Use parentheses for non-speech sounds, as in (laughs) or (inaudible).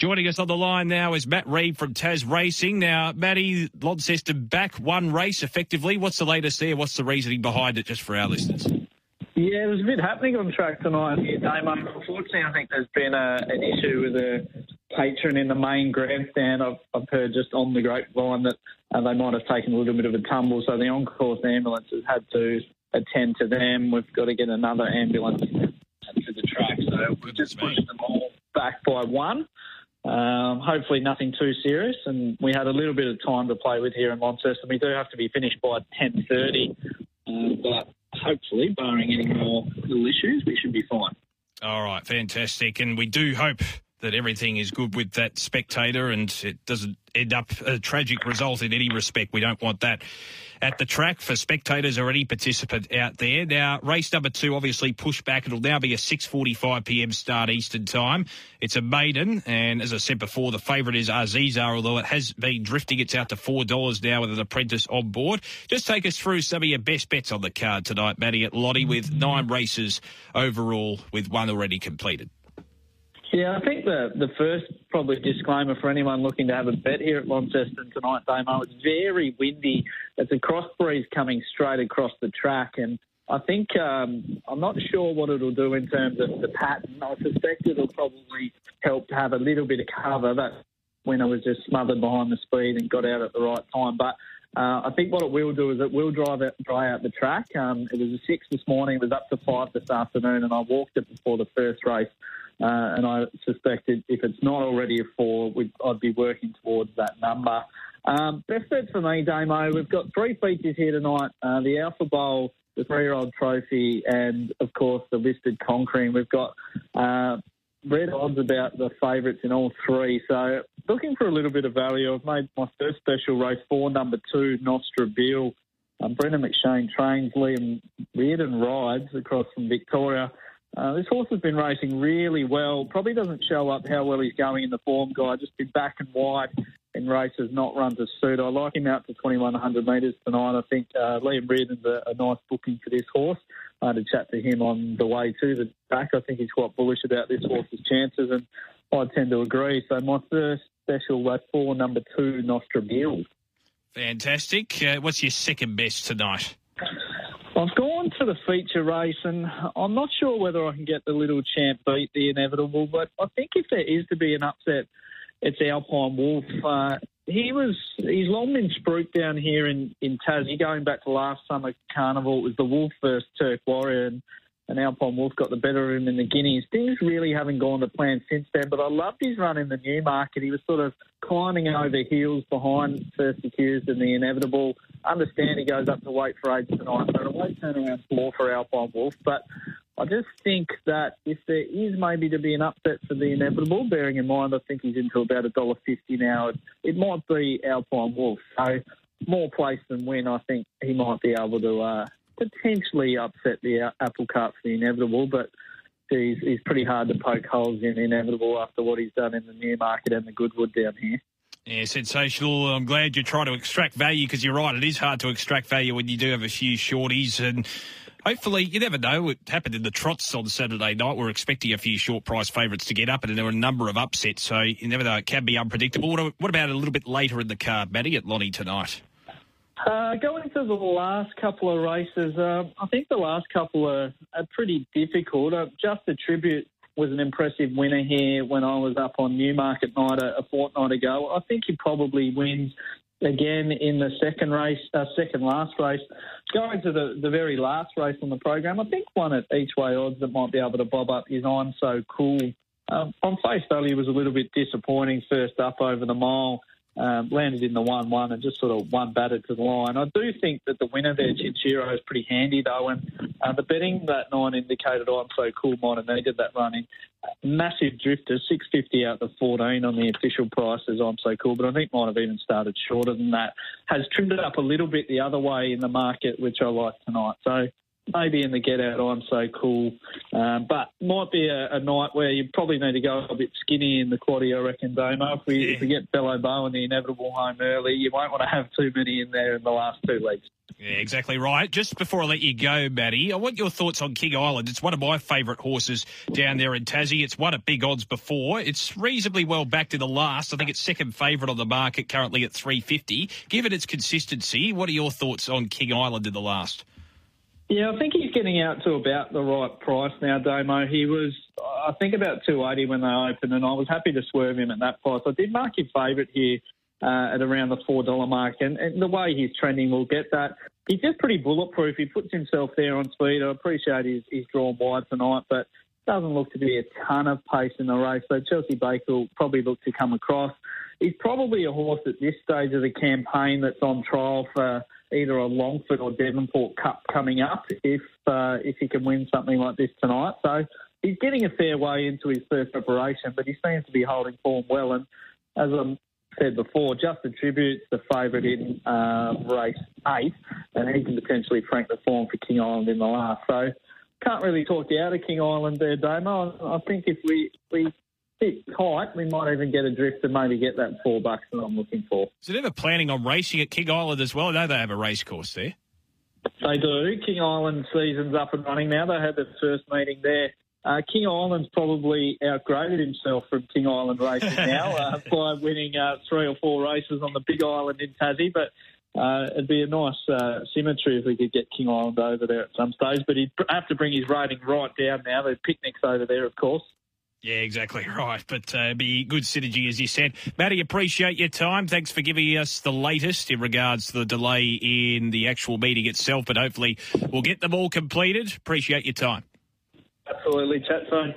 Joining us on the line now is Matt Reid from Tas Racing. Now, Matty, Launceston back one race effectively. What's the latest there? What's the reasoning behind it, just for our listeners? Yeah, there's a bit happening on track tonight here, Damo. Unfortunately, I think there's been a, an issue with a patron in the main grandstand. I've, I've heard just on the grapevine that uh, they might have taken a little bit of a tumble, so the on-course ambulance has had to attend to them. We've got to get another ambulance to the track, so we've just pushed them all back by one. Um, hopefully nothing too serious, and we had a little bit of time to play with here in Launceston. We do have to be finished by 10.30, uh, but hopefully, barring any more little issues, we should be fine. All right, fantastic. And we do hope that everything is good with that spectator and it doesn't end up a tragic result in any respect. We don't want that at the track for spectators or any participant out there. Now, race number two obviously pushed back. It'll now be a 6.45 p.m. start Eastern time. It's a maiden, and as I said before, the favourite is Azizar, although it has been drifting. It's out to $4 now with an apprentice on board. Just take us through some of your best bets on the card tonight, Matty, at Lottie, with nine races overall, with one already completed. Yeah, I think the the first probably disclaimer for anyone looking to have a bet here at Launceston tonight, Damo, it's very windy. It's a cross breeze coming straight across the track, and I think um, I'm not sure what it'll do in terms of the pattern. I suspect it'll probably help to have a little bit of cover. That winner was just smothered behind the speed and got out at the right time, but. Uh, I think what it will do is it will drive it, dry out the track. Um, it was a six this morning. It was up to five this afternoon, and I walked it before the first race. Uh, and I suspect if it's not already a four, I'd be working towards that number. Um, best bet for me, Damo. We've got three features here tonight: uh, the Alpha Bowl, the three-year-old trophy, and of course the listed Conquering. We've got uh, red odds about the favourites in all three. So looking for a little bit of value. I've made my first special race four, number two, Nostra Bill. Um, Brendan McShane trains, Liam Riordan rides across from Victoria. Uh, this horse has been racing really well. Probably doesn't show up how well he's going in the form guide. Just been back and wide in races, not run to suit. I like him out to 2100 metres tonight. I think uh, Liam Riordan's a, a nice booking for this horse. I had a chat to him on the way to the back. I think he's quite bullish about this horse's chances, and I tend to agree. So my first special, uh, four, number two, Nostra Bill. Fantastic. Uh, what's your second best tonight? I've gone to the feature race, and I'm not sure whether I can get the little champ beat the inevitable. But I think if there is to be an upset, it's Alpine Wolf. Uh, he was he's long been spruiked down here in in Tassie. Going back to last summer carnival, it was the Wolf versus Turk Warrior, and and Alpine Wolf got the better of him in the Guineas. Things really haven't gone to plan since then, but I loved his run in the Newmarket. He was sort of climbing over heels behind First Accused and the Inevitable. Understand he goes up to weight for age tonight, but a weight turnaround floor for Alpine Wolf. But I just think that if there is maybe to be an upset for the Inevitable, bearing in mind I think he's into about a dollar fifty now, it, it might be Alpine Wolf. So more place than win, I think he might be able to uh, potentially upset the apple cart for the inevitable, but he's, he's pretty hard to poke holes in the inevitable after what he's done in the Newmarket and the Goodwood down here. Yeah, sensational. I'm glad you're trying to extract value because you're right. It is hard to extract value when you do have a few shorties and. Hopefully, you never know. It happened in the trots on Saturday night. We're expecting a few short price favourites to get up, and there were a number of upsets. So you never know. It can be unpredictable. What about a little bit later in the card, Matty, at Lonnie tonight? Uh, going to the last couple of races, uh, I think the last couple are, are pretty difficult. Uh, Just a Tribute was an impressive winner here when I was up on Newmarket night a, a fortnight ago. I think he probably wins again in the second race, uh, second last race. Going to the, the very last race on the program, I think one at each way odds that might be able to bob up is I'm So Cool. Um, on face value, was a little bit disappointing first up over the mile um, landed in the 1 1 and just sort of one batted to the line. I do think that the winner there, Chinchiro, is pretty handy though. And uh, the betting that nine indicated I'm so cool might have needed that running. Massive drifter, 650 out the 14 on the official prices as I'm so cool, but I think might have even started shorter than that. Has trimmed it up a little bit the other way in the market, which I like tonight. So maybe in the get out, I'm so cool. Um, but might be a, a, night where you probably need to go a bit skinny in the quaddy, I reckon, Damo. If we, yeah. if we get Bello Bow and the inevitable home early, you won't want to have too many in there in the last two legs. Yeah, exactly right. Just before I let you go, Matty, I want your thoughts on King Island. It's one of my favourite horses down there in Tassie. It's won at big odds before. It's reasonably well backed in the last. I think it's second favourite on the market currently at 350. Given its consistency, what are your thoughts on King Island in the last? Yeah, I think he's getting out to about the right price now, Damo. He was, I think, about 280 when they opened, and I was happy to swerve him at that price. I did mark his favourite here uh, at around the $4 mark, and, and the way he's trending will get that he's just pretty bulletproof. He puts himself there on speed. I appreciate he's, he's drawn wide tonight, but doesn't look to be a ton of pace in the race. So Chelsea Baker will probably look to come across. He's probably a horse at this stage of the campaign that's on trial for either a Longford or Devonport Cup coming up if uh, if he can win something like this tonight. So he's getting a fair way into his first preparation, but he seems to be holding form well. And as I'm said before, Just a Tribute's the favourite in uh, race eight, and he can potentially frank the form for King Island in the last. So can't really talk you out of King Island there, Damo. I think if we we sit tight, we might even get a drift and maybe get that four bucks that I'm looking for. So they're ever planning on racing at King Island as well. I know they have a race course there. They do. King Island season's up and running now. They had their first meeting there uh, King Island's probably outgraded himself from King Island racing (laughs) now uh, by winning uh, three or four races on the Big Island in Tassie. But uh, it'd be a nice uh, symmetry if we could get King Island over there at some stage. But he'd have to bring his rating right down now. There's picnics over there, of course. Yeah, exactly (laughs) right. But uh, be good synergy, as you said. Matty, appreciate your time. Thanks for giving us the latest in regards to the delay in the actual meeting itself. But hopefully we'll get them all completed. Appreciate your time. Absolutely. Chat soon.